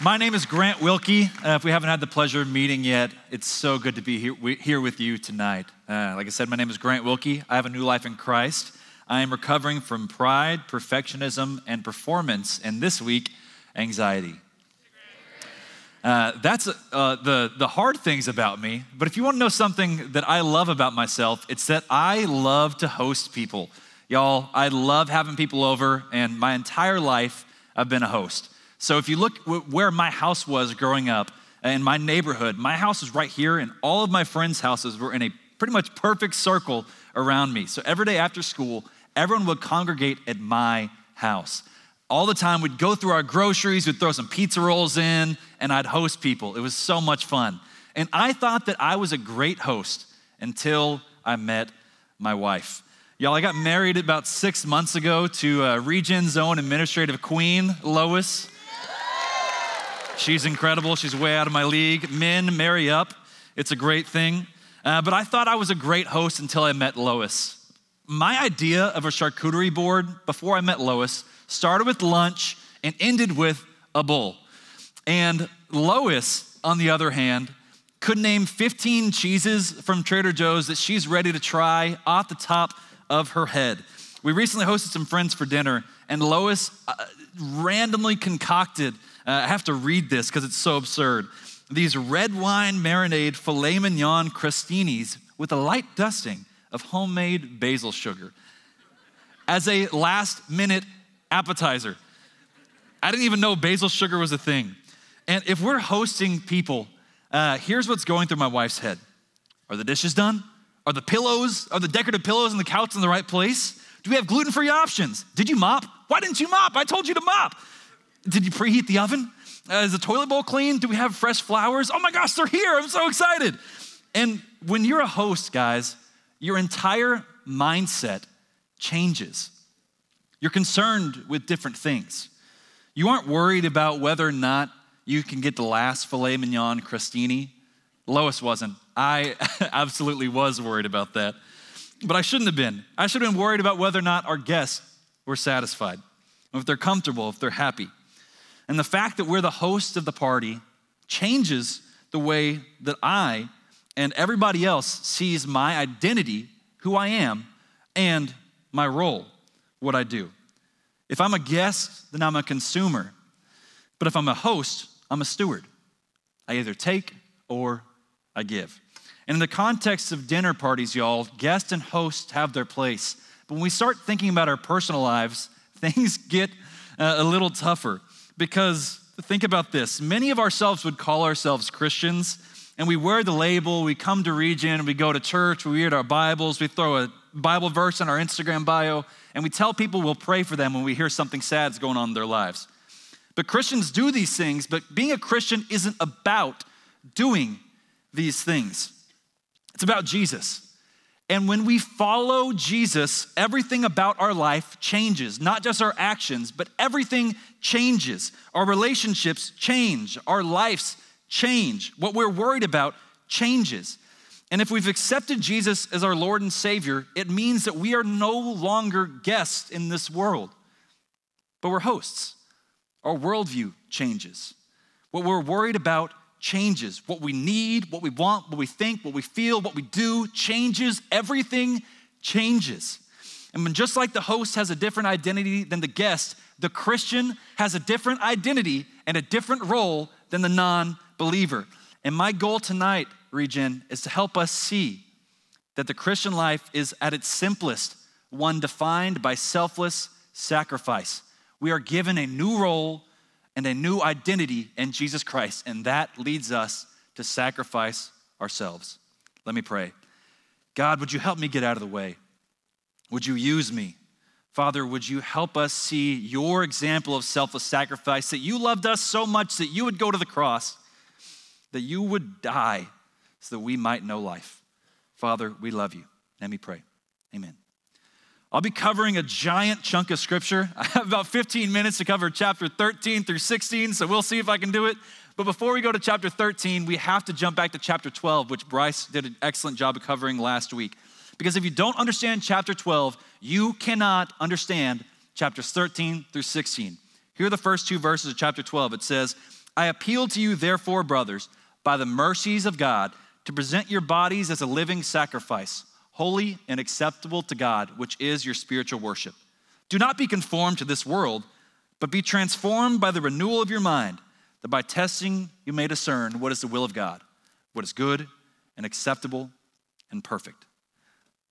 My name is Grant Wilkie. Uh, if we haven't had the pleasure of meeting yet, it's so good to be here, here with you tonight. Uh, like I said, my name is Grant Wilkie. I have a new life in Christ. I am recovering from pride, perfectionism, and performance, and this week, anxiety. Uh, that's uh, the, the hard things about me. But if you want to know something that I love about myself, it's that I love to host people. Y'all, I love having people over, and my entire life, I've been a host. So if you look where my house was growing up in my neighborhood, my house was right here, and all of my friends' houses were in a pretty much perfect circle around me. So every day after school, everyone would congregate at my house. All the time, we'd go through our groceries, we'd throw some pizza rolls in, and I'd host people. It was so much fun. And I thought that I was a great host until I met my wife. Y'all, I got married about six months ago to uh, Regen Zone Administrative Queen, Lois. She's incredible. She's way out of my league. Men, marry up. It's a great thing. Uh, but I thought I was a great host until I met Lois. My idea of a charcuterie board before I met Lois started with lunch and ended with a bull. And Lois, on the other hand, could name 15 cheeses from Trader Joe's that she's ready to try off the top of her head. We recently hosted some friends for dinner, and Lois uh, randomly concocted uh, I have to read this because it's so absurd. These red wine marinade filet mignon crostinis with a light dusting of homemade basil sugar as a last minute appetizer. I didn't even know basil sugar was a thing. And if we're hosting people, uh, here's what's going through my wife's head Are the dishes done? Are the pillows, are the decorative pillows and the couch in the right place? Do we have gluten free options? Did you mop? Why didn't you mop? I told you to mop. Did you preheat the oven? Uh, is the toilet bowl clean? Do we have fresh flowers? Oh my gosh, they're here. I'm so excited. And when you're a host, guys, your entire mindset changes. You're concerned with different things. You aren't worried about whether or not you can get the last filet mignon crostini. Lois wasn't. I absolutely was worried about that. But I shouldn't have been. I should have been worried about whether or not our guests were satisfied, if they're comfortable, if they're happy. And the fact that we're the host of the party changes the way that I and everybody else sees my identity, who I am, and my role, what I do. If I'm a guest, then I'm a consumer. But if I'm a host, I'm a steward. I either take or I give. And in the context of dinner parties, y'all, guest and host have their place. But when we start thinking about our personal lives, things get uh, a little tougher. Because think about this many of ourselves would call ourselves Christians, and we wear the label, we come to Regen, we go to church, we read our Bibles, we throw a Bible verse in our Instagram bio, and we tell people we'll pray for them when we hear something sad's going on in their lives. But Christians do these things, but being a Christian isn't about doing these things. It's about Jesus. And when we follow Jesus, everything about our life changes, not just our actions, but everything changes. Our relationships change, our lives change. What we're worried about changes. And if we've accepted Jesus as our Lord and Savior, it means that we are no longer guests in this world, but we're hosts. Our worldview changes. What we're worried about changes. What we need, what we want, what we think, what we feel, what we do changes. Everything changes. And when just like the host has a different identity than the guest, the Christian has a different identity and a different role than the non believer. And my goal tonight, Regen, is to help us see that the Christian life is at its simplest one defined by selfless sacrifice. We are given a new role and a new identity in Jesus Christ, and that leads us to sacrifice ourselves. Let me pray. God, would you help me get out of the way? Would you use me? Father, would you help us see your example of selfless sacrifice, that you loved us so much that you would go to the cross, that you would die so that we might know life. Father, we love you. Let me pray. Amen. I'll be covering a giant chunk of scripture. I have about 15 minutes to cover chapter 13 through 16, so we'll see if I can do it. But before we go to chapter 13, we have to jump back to chapter 12, which Bryce did an excellent job of covering last week. Because if you don't understand chapter 12, you cannot understand chapters 13 through 16. Here are the first two verses of chapter 12. It says, I appeal to you, therefore, brothers, by the mercies of God, to present your bodies as a living sacrifice, holy and acceptable to God, which is your spiritual worship. Do not be conformed to this world, but be transformed by the renewal of your mind, that by testing you may discern what is the will of God, what is good and acceptable and perfect.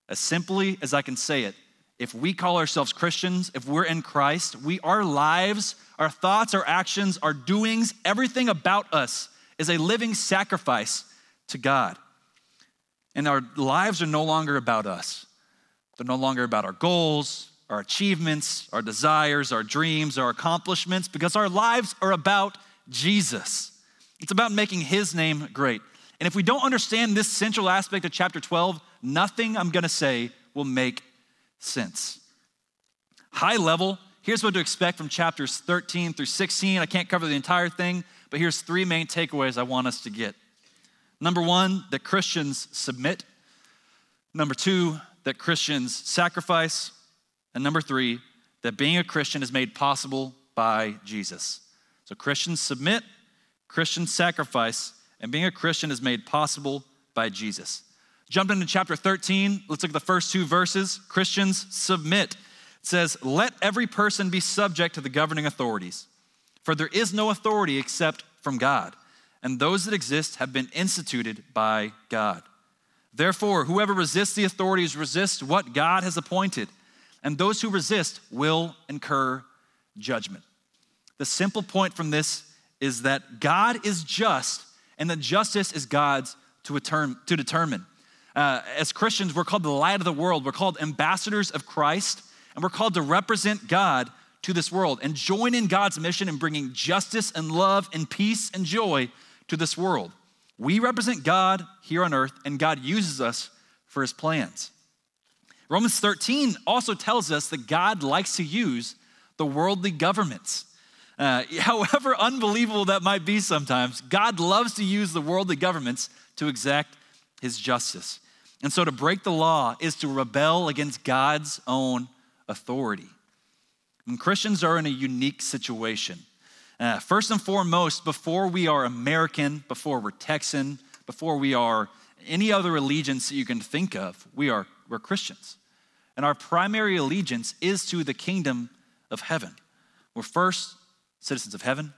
As simply as I can say it, if we call ourselves Christians, if we're in Christ, we our lives, our thoughts, our actions, our doings, everything about us is a living sacrifice to God. And our lives are no longer about us. They're no longer about our goals, our achievements, our desires, our dreams, our accomplishments, because our lives are about Jesus. It's about making his name great. And if we don't understand this central aspect of chapter 12, nothing I'm gonna say will make sense. High level, here's what to expect from chapters 13 through 16. I can't cover the entire thing, but here's three main takeaways I want us to get. Number one, that Christians submit. Number two, that Christians sacrifice. And number three, that being a Christian is made possible by Jesus. So Christians submit, Christians sacrifice, and being a Christian is made possible by Jesus. Jump into chapter 13. Let's look at the first two verses. Christians submit. It says, Let every person be subject to the governing authorities, for there is no authority except from God, and those that exist have been instituted by God. Therefore, whoever resists the authorities resists what God has appointed, and those who resist will incur judgment. The simple point from this is that God is just, and that justice is God's to, to determine. Uh, as Christians, we're called the light of the world. We're called ambassadors of Christ, and we're called to represent God to this world and join in God's mission in bringing justice and love and peace and joy to this world. We represent God here on earth, and God uses us for his plans. Romans 13 also tells us that God likes to use the worldly governments. Uh, however unbelievable that might be sometimes, God loves to use the worldly governments to exact his justice. And so to break the law is to rebel against God's own authority. And Christians are in a unique situation. Uh, first and foremost, before we are American, before we're Texan, before we are any other allegiance that you can think of, we are we're Christians. And our primary allegiance is to the kingdom of heaven. We're first citizens of heaven,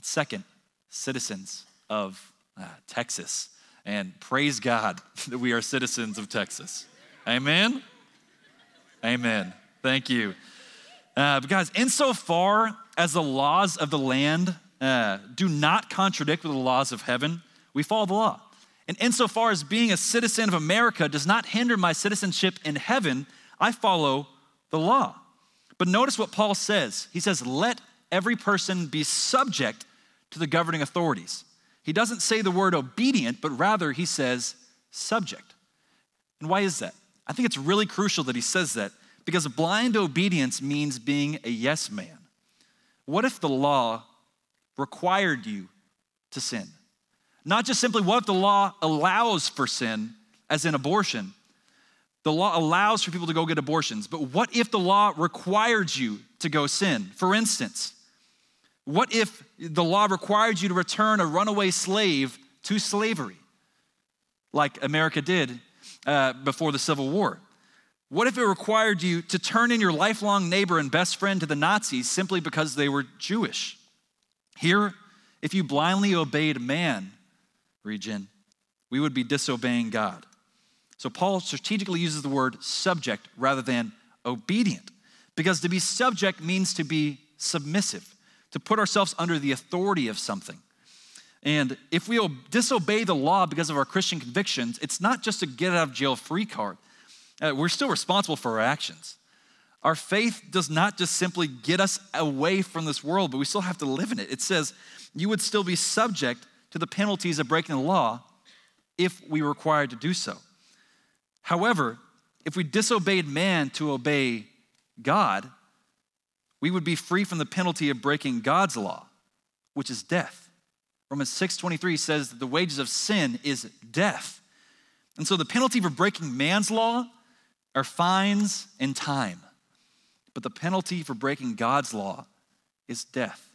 second, citizens of uh, Texas. And praise God that we are citizens of Texas. Amen? Amen. Thank you. Uh, because insofar as the laws of the land uh, do not contradict with the laws of heaven, we follow the law. And insofar as being a citizen of America does not hinder my citizenship in heaven, I follow the law. But notice what Paul says. He says, Let every person be subject to the governing authorities. He doesn't say the word obedient, but rather he says subject. And why is that? I think it's really crucial that he says that because blind obedience means being a yes man. What if the law required you to sin? Not just simply what if the law allows for sin, as in abortion. The law allows for people to go get abortions, but what if the law required you to go sin? For instance, what if the law required you to return a runaway slave to slavery, like America did uh, before the Civil War? What if it required you to turn in your lifelong neighbor and best friend to the Nazis simply because they were Jewish? Here, if you blindly obeyed man, Regen, we would be disobeying God. So Paul strategically uses the word subject rather than obedient, because to be subject means to be submissive to put ourselves under the authority of something. And if we disobey the law because of our Christian convictions, it's not just a get out of jail free card. Uh, we're still responsible for our actions. Our faith does not just simply get us away from this world, but we still have to live in it. It says you would still be subject to the penalties of breaking the law if we were required to do so. However, if we disobeyed man to obey God, we would be free from the penalty of breaking God's law, which is death. Romans 6:23 says that the wages of sin is death. And so the penalty for breaking man's law are fines and time. But the penalty for breaking God's law is death.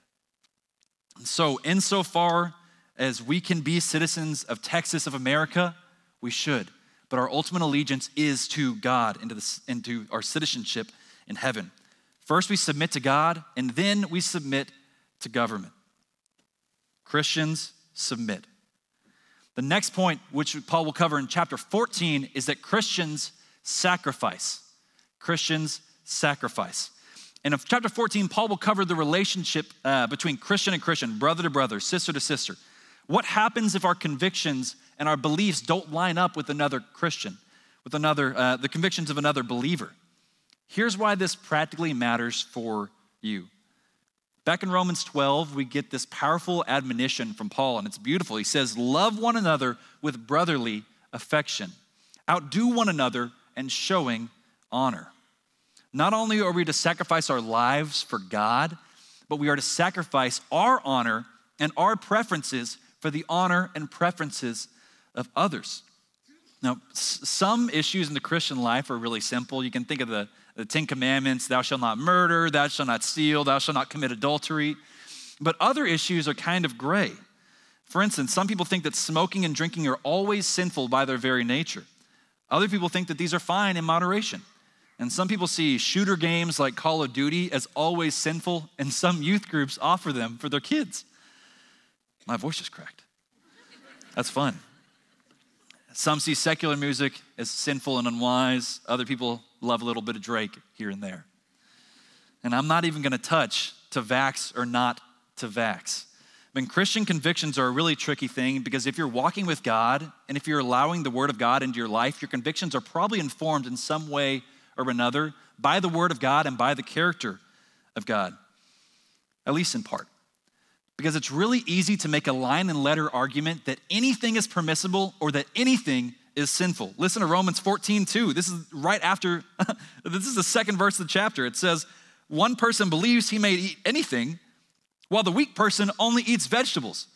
And So, insofar as we can be citizens of Texas of America, we should. But our ultimate allegiance is to God, into, the, into our citizenship in heaven. First, we submit to God, and then we submit to government. Christians submit. The next point, which Paul will cover in chapter 14, is that Christians sacrifice. Christians sacrifice. And in chapter 14, Paul will cover the relationship uh, between Christian and Christian, brother to brother, sister to sister. What happens if our convictions and our beliefs don't line up with another Christian, with another, uh, the convictions of another believer? Here's why this practically matters for you. Back in Romans 12, we get this powerful admonition from Paul, and it's beautiful. He says, Love one another with brotherly affection, outdo one another and showing honor. Not only are we to sacrifice our lives for God, but we are to sacrifice our honor and our preferences for the honor and preferences of others. Now, some issues in the Christian life are really simple. You can think of the, the Ten Commandments thou shalt not murder, thou shalt not steal, thou shalt not commit adultery. But other issues are kind of gray. For instance, some people think that smoking and drinking are always sinful by their very nature. Other people think that these are fine in moderation. And some people see shooter games like Call of Duty as always sinful, and some youth groups offer them for their kids. My voice is cracked. That's fun. Some see secular music as sinful and unwise. Other people love a little bit of Drake here and there. And I'm not even going to touch to vax or not to vax. Mean, Christian convictions are a really tricky thing because if you're walking with God and if you're allowing the Word of God into your life, your convictions are probably informed in some way or another by the Word of God and by the character of God, at least in part. Because it's really easy to make a line and letter argument that anything is permissible or that anything is sinful. Listen to Romans 14, 2. This is right after, this is the second verse of the chapter. It says, One person believes he may eat anything, while the weak person only eats vegetables.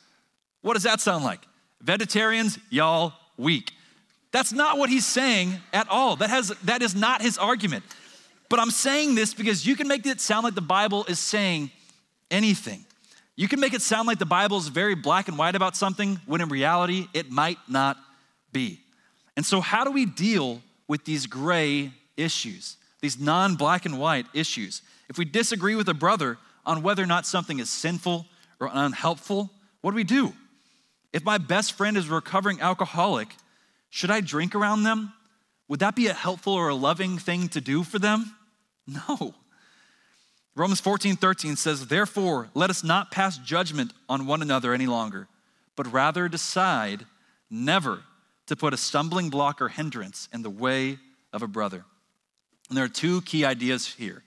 What does that sound like? Vegetarians, y'all weak. That's not what he's saying at all. That, has, that is not his argument. But I'm saying this because you can make it sound like the Bible is saying anything. You can make it sound like the Bible is very black and white about something when in reality it might not be. And so, how do we deal with these gray issues, these non black and white issues? If we disagree with a brother on whether or not something is sinful or unhelpful, what do we do? If my best friend is a recovering alcoholic should I drink around them? Would that be a helpful or a loving thing to do for them? No. Romans 14, 13 says, Therefore, let us not pass judgment on one another any longer, but rather decide never to put a stumbling block or hindrance in the way of a brother. And there are two key ideas here.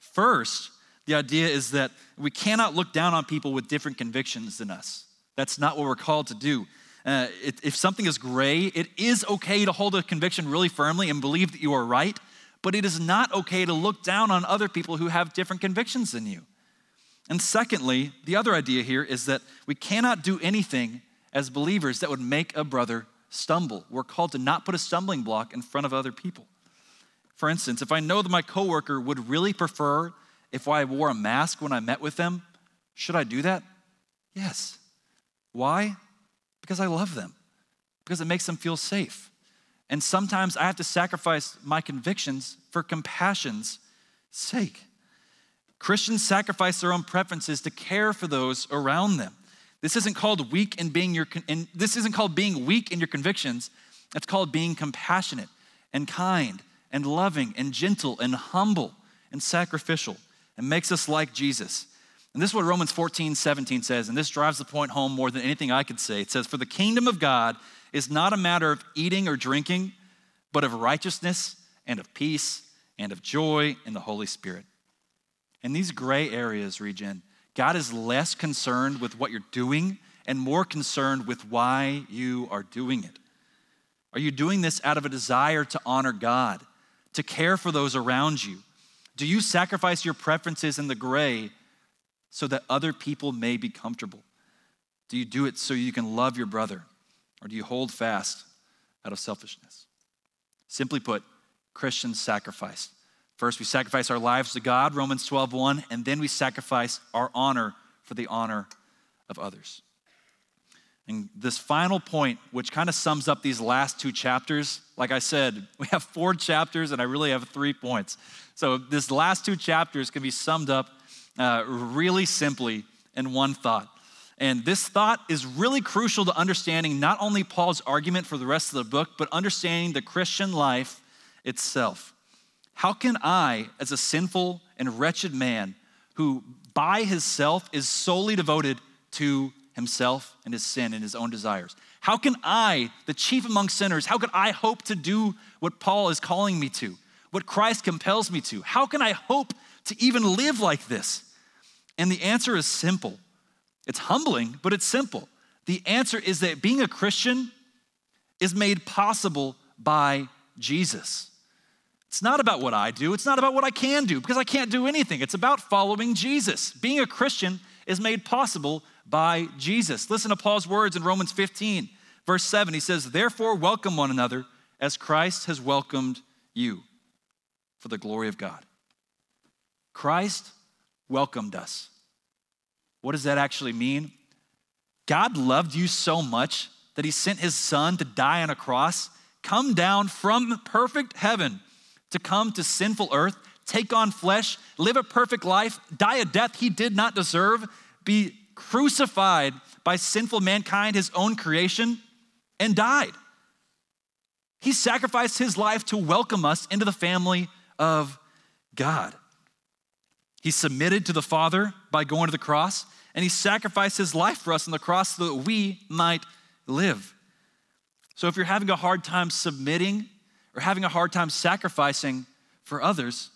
First, the idea is that we cannot look down on people with different convictions than us. That's not what we're called to do. Uh, it, if something is gray, it is okay to hold a conviction really firmly and believe that you are right, but it is not okay to look down on other people who have different convictions than you. And secondly, the other idea here is that we cannot do anything as believers that would make a brother stumble. We're called to not put a stumbling block in front of other people. For instance, if I know that my coworker would really prefer if I wore a mask when I met with them, should I do that? Yes. Why? Because I love them, because it makes them feel safe. And sometimes I have to sacrifice my convictions for compassion's sake. Christians sacrifice their own preferences to care for those around them. This isn't called weak in being your in, this isn't called being weak in your convictions. It's called being compassionate and kind and loving and gentle and humble and sacrificial. It makes us like Jesus. And this is what Romans 14, 17 says, and this drives the point home more than anything I could say. It says, For the kingdom of God is not a matter of eating or drinking, but of righteousness and of peace and of joy in the Holy Spirit. In these gray areas, Regen, God is less concerned with what you're doing and more concerned with why you are doing it. Are you doing this out of a desire to honor God, to care for those around you? Do you sacrifice your preferences in the gray so that other people may be comfortable? Do you do it so you can love your brother? Or do you hold fast out of selfishness? Simply put, Christians sacrifice. First, we sacrifice our lives to God, Romans 12, 1, and then we sacrifice our honor for the honor of others. And this final point, which kind of sums up these last two chapters, like I said, we have four chapters and I really have three points. So this last two chapters can be summed up uh, really simply in one thought. And this thought is really crucial to understanding not only Paul's argument for the rest of the book, but understanding the Christian life itself. How can I, as a sinful and wretched man who by himself is solely devoted to himself and his sin and his own desires, how can I, the chief among sinners, how can I hope to do what Paul is calling me to, what Christ compels me to? How can I hope to even live like this? And the answer is simple. It's humbling, but it's simple. The answer is that being a Christian is made possible by Jesus. It's not about what I do, it's not about what I can do, because I can't do anything. It's about following Jesus. Being a Christian is made possible by Jesus. Listen to Paul's words in Romans 15, verse 7. He says, Therefore, welcome one another as Christ has welcomed you for the glory of God. Christ welcomed us. What does that actually mean? God loved you so much that he sent his son to die on a cross, come down from perfect heaven to come to sinful earth, take on flesh, live a perfect life, die a death he did not deserve, be crucified by sinful mankind, his own creation, and died. He sacrificed his life to welcome us into the family of God. He submitted to the Father by going to the cross, and he sacrificed his life for us on the cross so that we might live. So if you're having a hard time submitting or having a hard time sacrificing for others,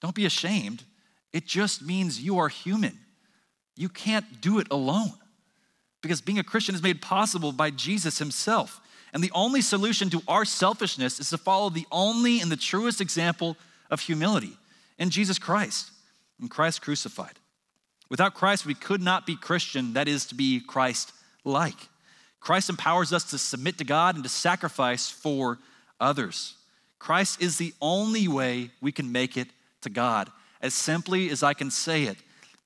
don't be ashamed. It just means you are human. You can't do it alone because being a Christian is made possible by Jesus himself. And the only solution to our selfishness is to follow the only and the truest example of humility in Jesus Christ and Christ crucified. Without Christ, we could not be Christian, that is, to be Christ like. Christ empowers us to submit to God and to sacrifice for others. Christ is the only way we can make it to God. As simply as I can say it,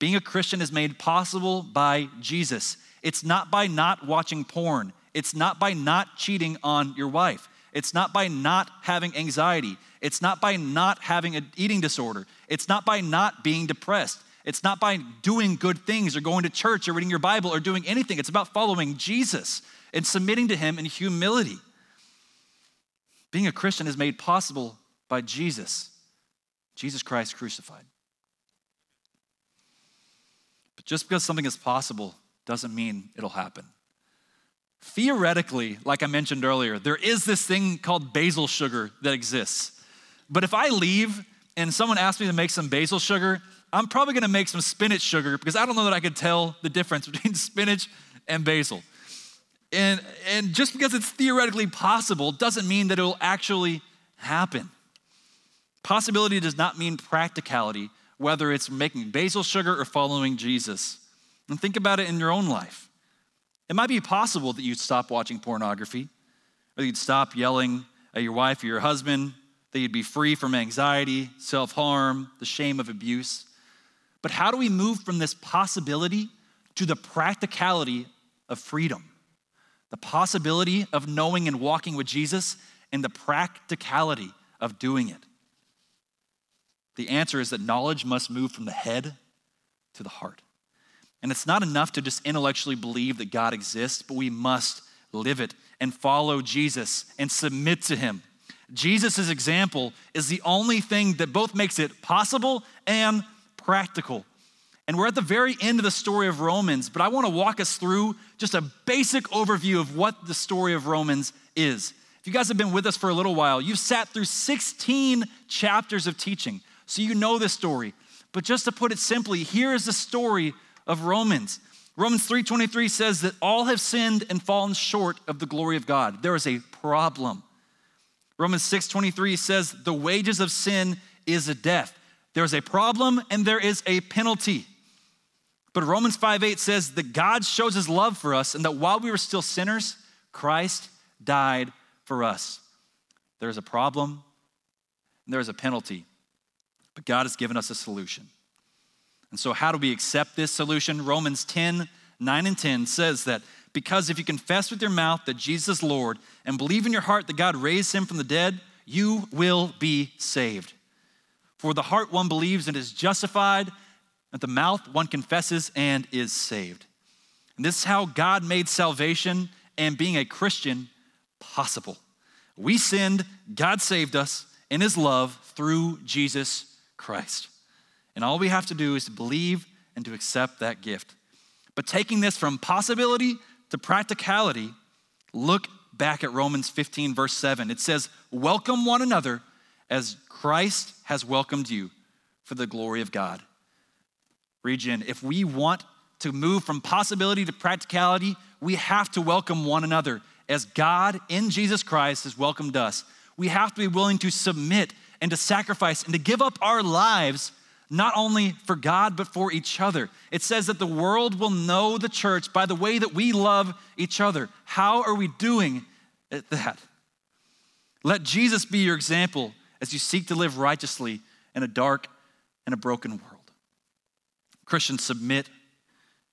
being a Christian is made possible by Jesus. It's not by not watching porn, it's not by not cheating on your wife, it's not by not having anxiety, it's not by not having an eating disorder. It's not by not being depressed. It's not by doing good things or going to church or reading your Bible or doing anything. It's about following Jesus and submitting to Him in humility. Being a Christian is made possible by Jesus, Jesus Christ crucified. Just because something is possible doesn't mean it'll happen. Theoretically, like I mentioned earlier, there is this thing called basil sugar that exists. But if I leave and someone asks me to make some basil sugar, I'm probably gonna make some spinach sugar because I don't know that I could tell the difference between spinach and basil. And, and just because it's theoretically possible doesn't mean that it will actually happen. Possibility does not mean practicality, whether it's making basil sugar or following Jesus. And think about it in your own life. It might be possible that you'd stop watching pornography, or you'd stop yelling at your wife or your husband, that you'd be free from anxiety, self harm, the shame of abuse. But how do we move from this possibility to the practicality of freedom? The possibility of knowing and walking with Jesus and the practicality of doing it. The answer is that knowledge must move from the head to the heart. And it's not enough to just intellectually believe that God exists, but we must live it and follow Jesus and submit to Him Jesus' example is the only thing that both makes it possible and practical. And we're at the very end of the story of Romans, but I want to walk us through just a basic overview of what the story of Romans is. If you guys have been with us for a little while, you've sat through 16 chapters of teaching, so you know this story. But just to put it simply, here is the story of Romans. Romans 3:23 says that all have sinned and fallen short of the glory of God. There is a problem. Romans 6:23 says the wages of sin is a death. There's a problem and there is a penalty. But Romans 5:8 says that God shows his love for us and that while we were still sinners, Christ died for us. There's a problem and there's a penalty. But God has given us a solution. And so how do we accept this solution? Romans 10 9 and 10 says that because if you confess with your mouth that Jesus is Lord and believe in your heart that God raised him from the dead, you will be saved. For the heart one believes and is justified, at the mouth one confesses and is saved. And this is how God made salvation and being a Christian possible. We sinned, God saved us in his love through Jesus Christ. And all we have to do is to believe and to accept that gift. But taking this from possibility to practicality, look back at Romans 15, verse 7. It says, Welcome one another as Christ has welcomed you for the glory of God. Regen, if we want to move from possibility to practicality, we have to welcome one another as God in Jesus Christ has welcomed us. We have to be willing to submit and to sacrifice and to give up our lives not only for God, but for each other. It says that the world will know the church by the way that we love each other. How are we doing at that? Let Jesus be your example as you seek to live righteously in a dark and a broken world. Christians submit,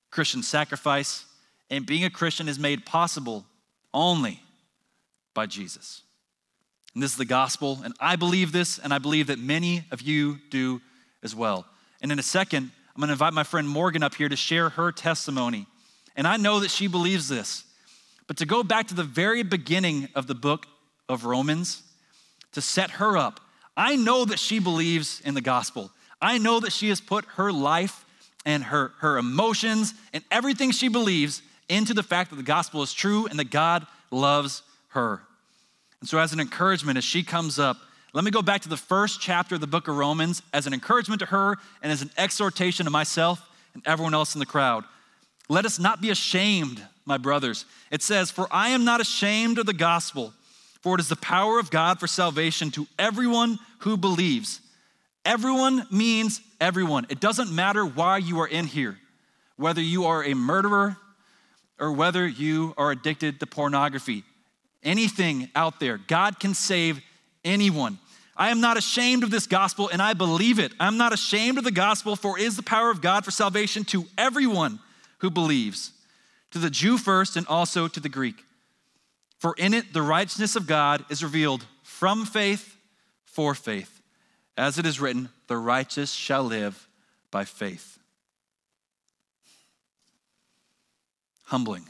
Christians sacrifice, and being a Christian is made possible only by Jesus. And this is the gospel, and I believe this, and I believe that many of you do as well. And in a second, I'm going to invite my friend Morgan up here to share her testimony. And I know that she believes this. But to go back to the very beginning of the book of Romans, to set her up, I know that she believes in the gospel. I know that she has put her life and her, her emotions and everything she believes into the fact that the gospel is true and that God loves her. And so, as an encouragement, as she comes up, let me go back to the first chapter of the book of Romans as an encouragement to her and as an exhortation to myself and everyone else in the crowd. Let us not be ashamed, my brothers. It says, For I am not ashamed of the gospel, for it is the power of God for salvation to everyone who believes. Everyone means everyone. It doesn't matter why you are in here, whether you are a murderer or whether you are addicted to pornography. Anything out there, God can save anyone. I am not ashamed of this gospel and I believe it. I'm not ashamed of the gospel, for it is the power of God for salvation to everyone who believes, to the Jew first and also to the Greek. For in it the righteousness of God is revealed from faith for faith. As it is written, the righteous shall live by faith. Humbling.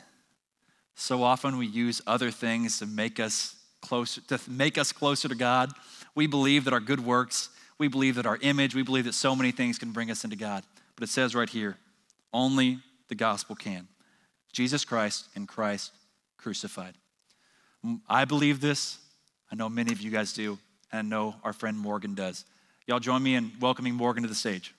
So often we use other things to make us closer, to make us closer to God. We believe that our good works, we believe that our image, we believe that so many things can bring us into God. But it says right here, only the gospel can. Jesus Christ and Christ crucified. I believe this. I know many of you guys do, and I know our friend Morgan does. Y'all join me in welcoming Morgan to the stage.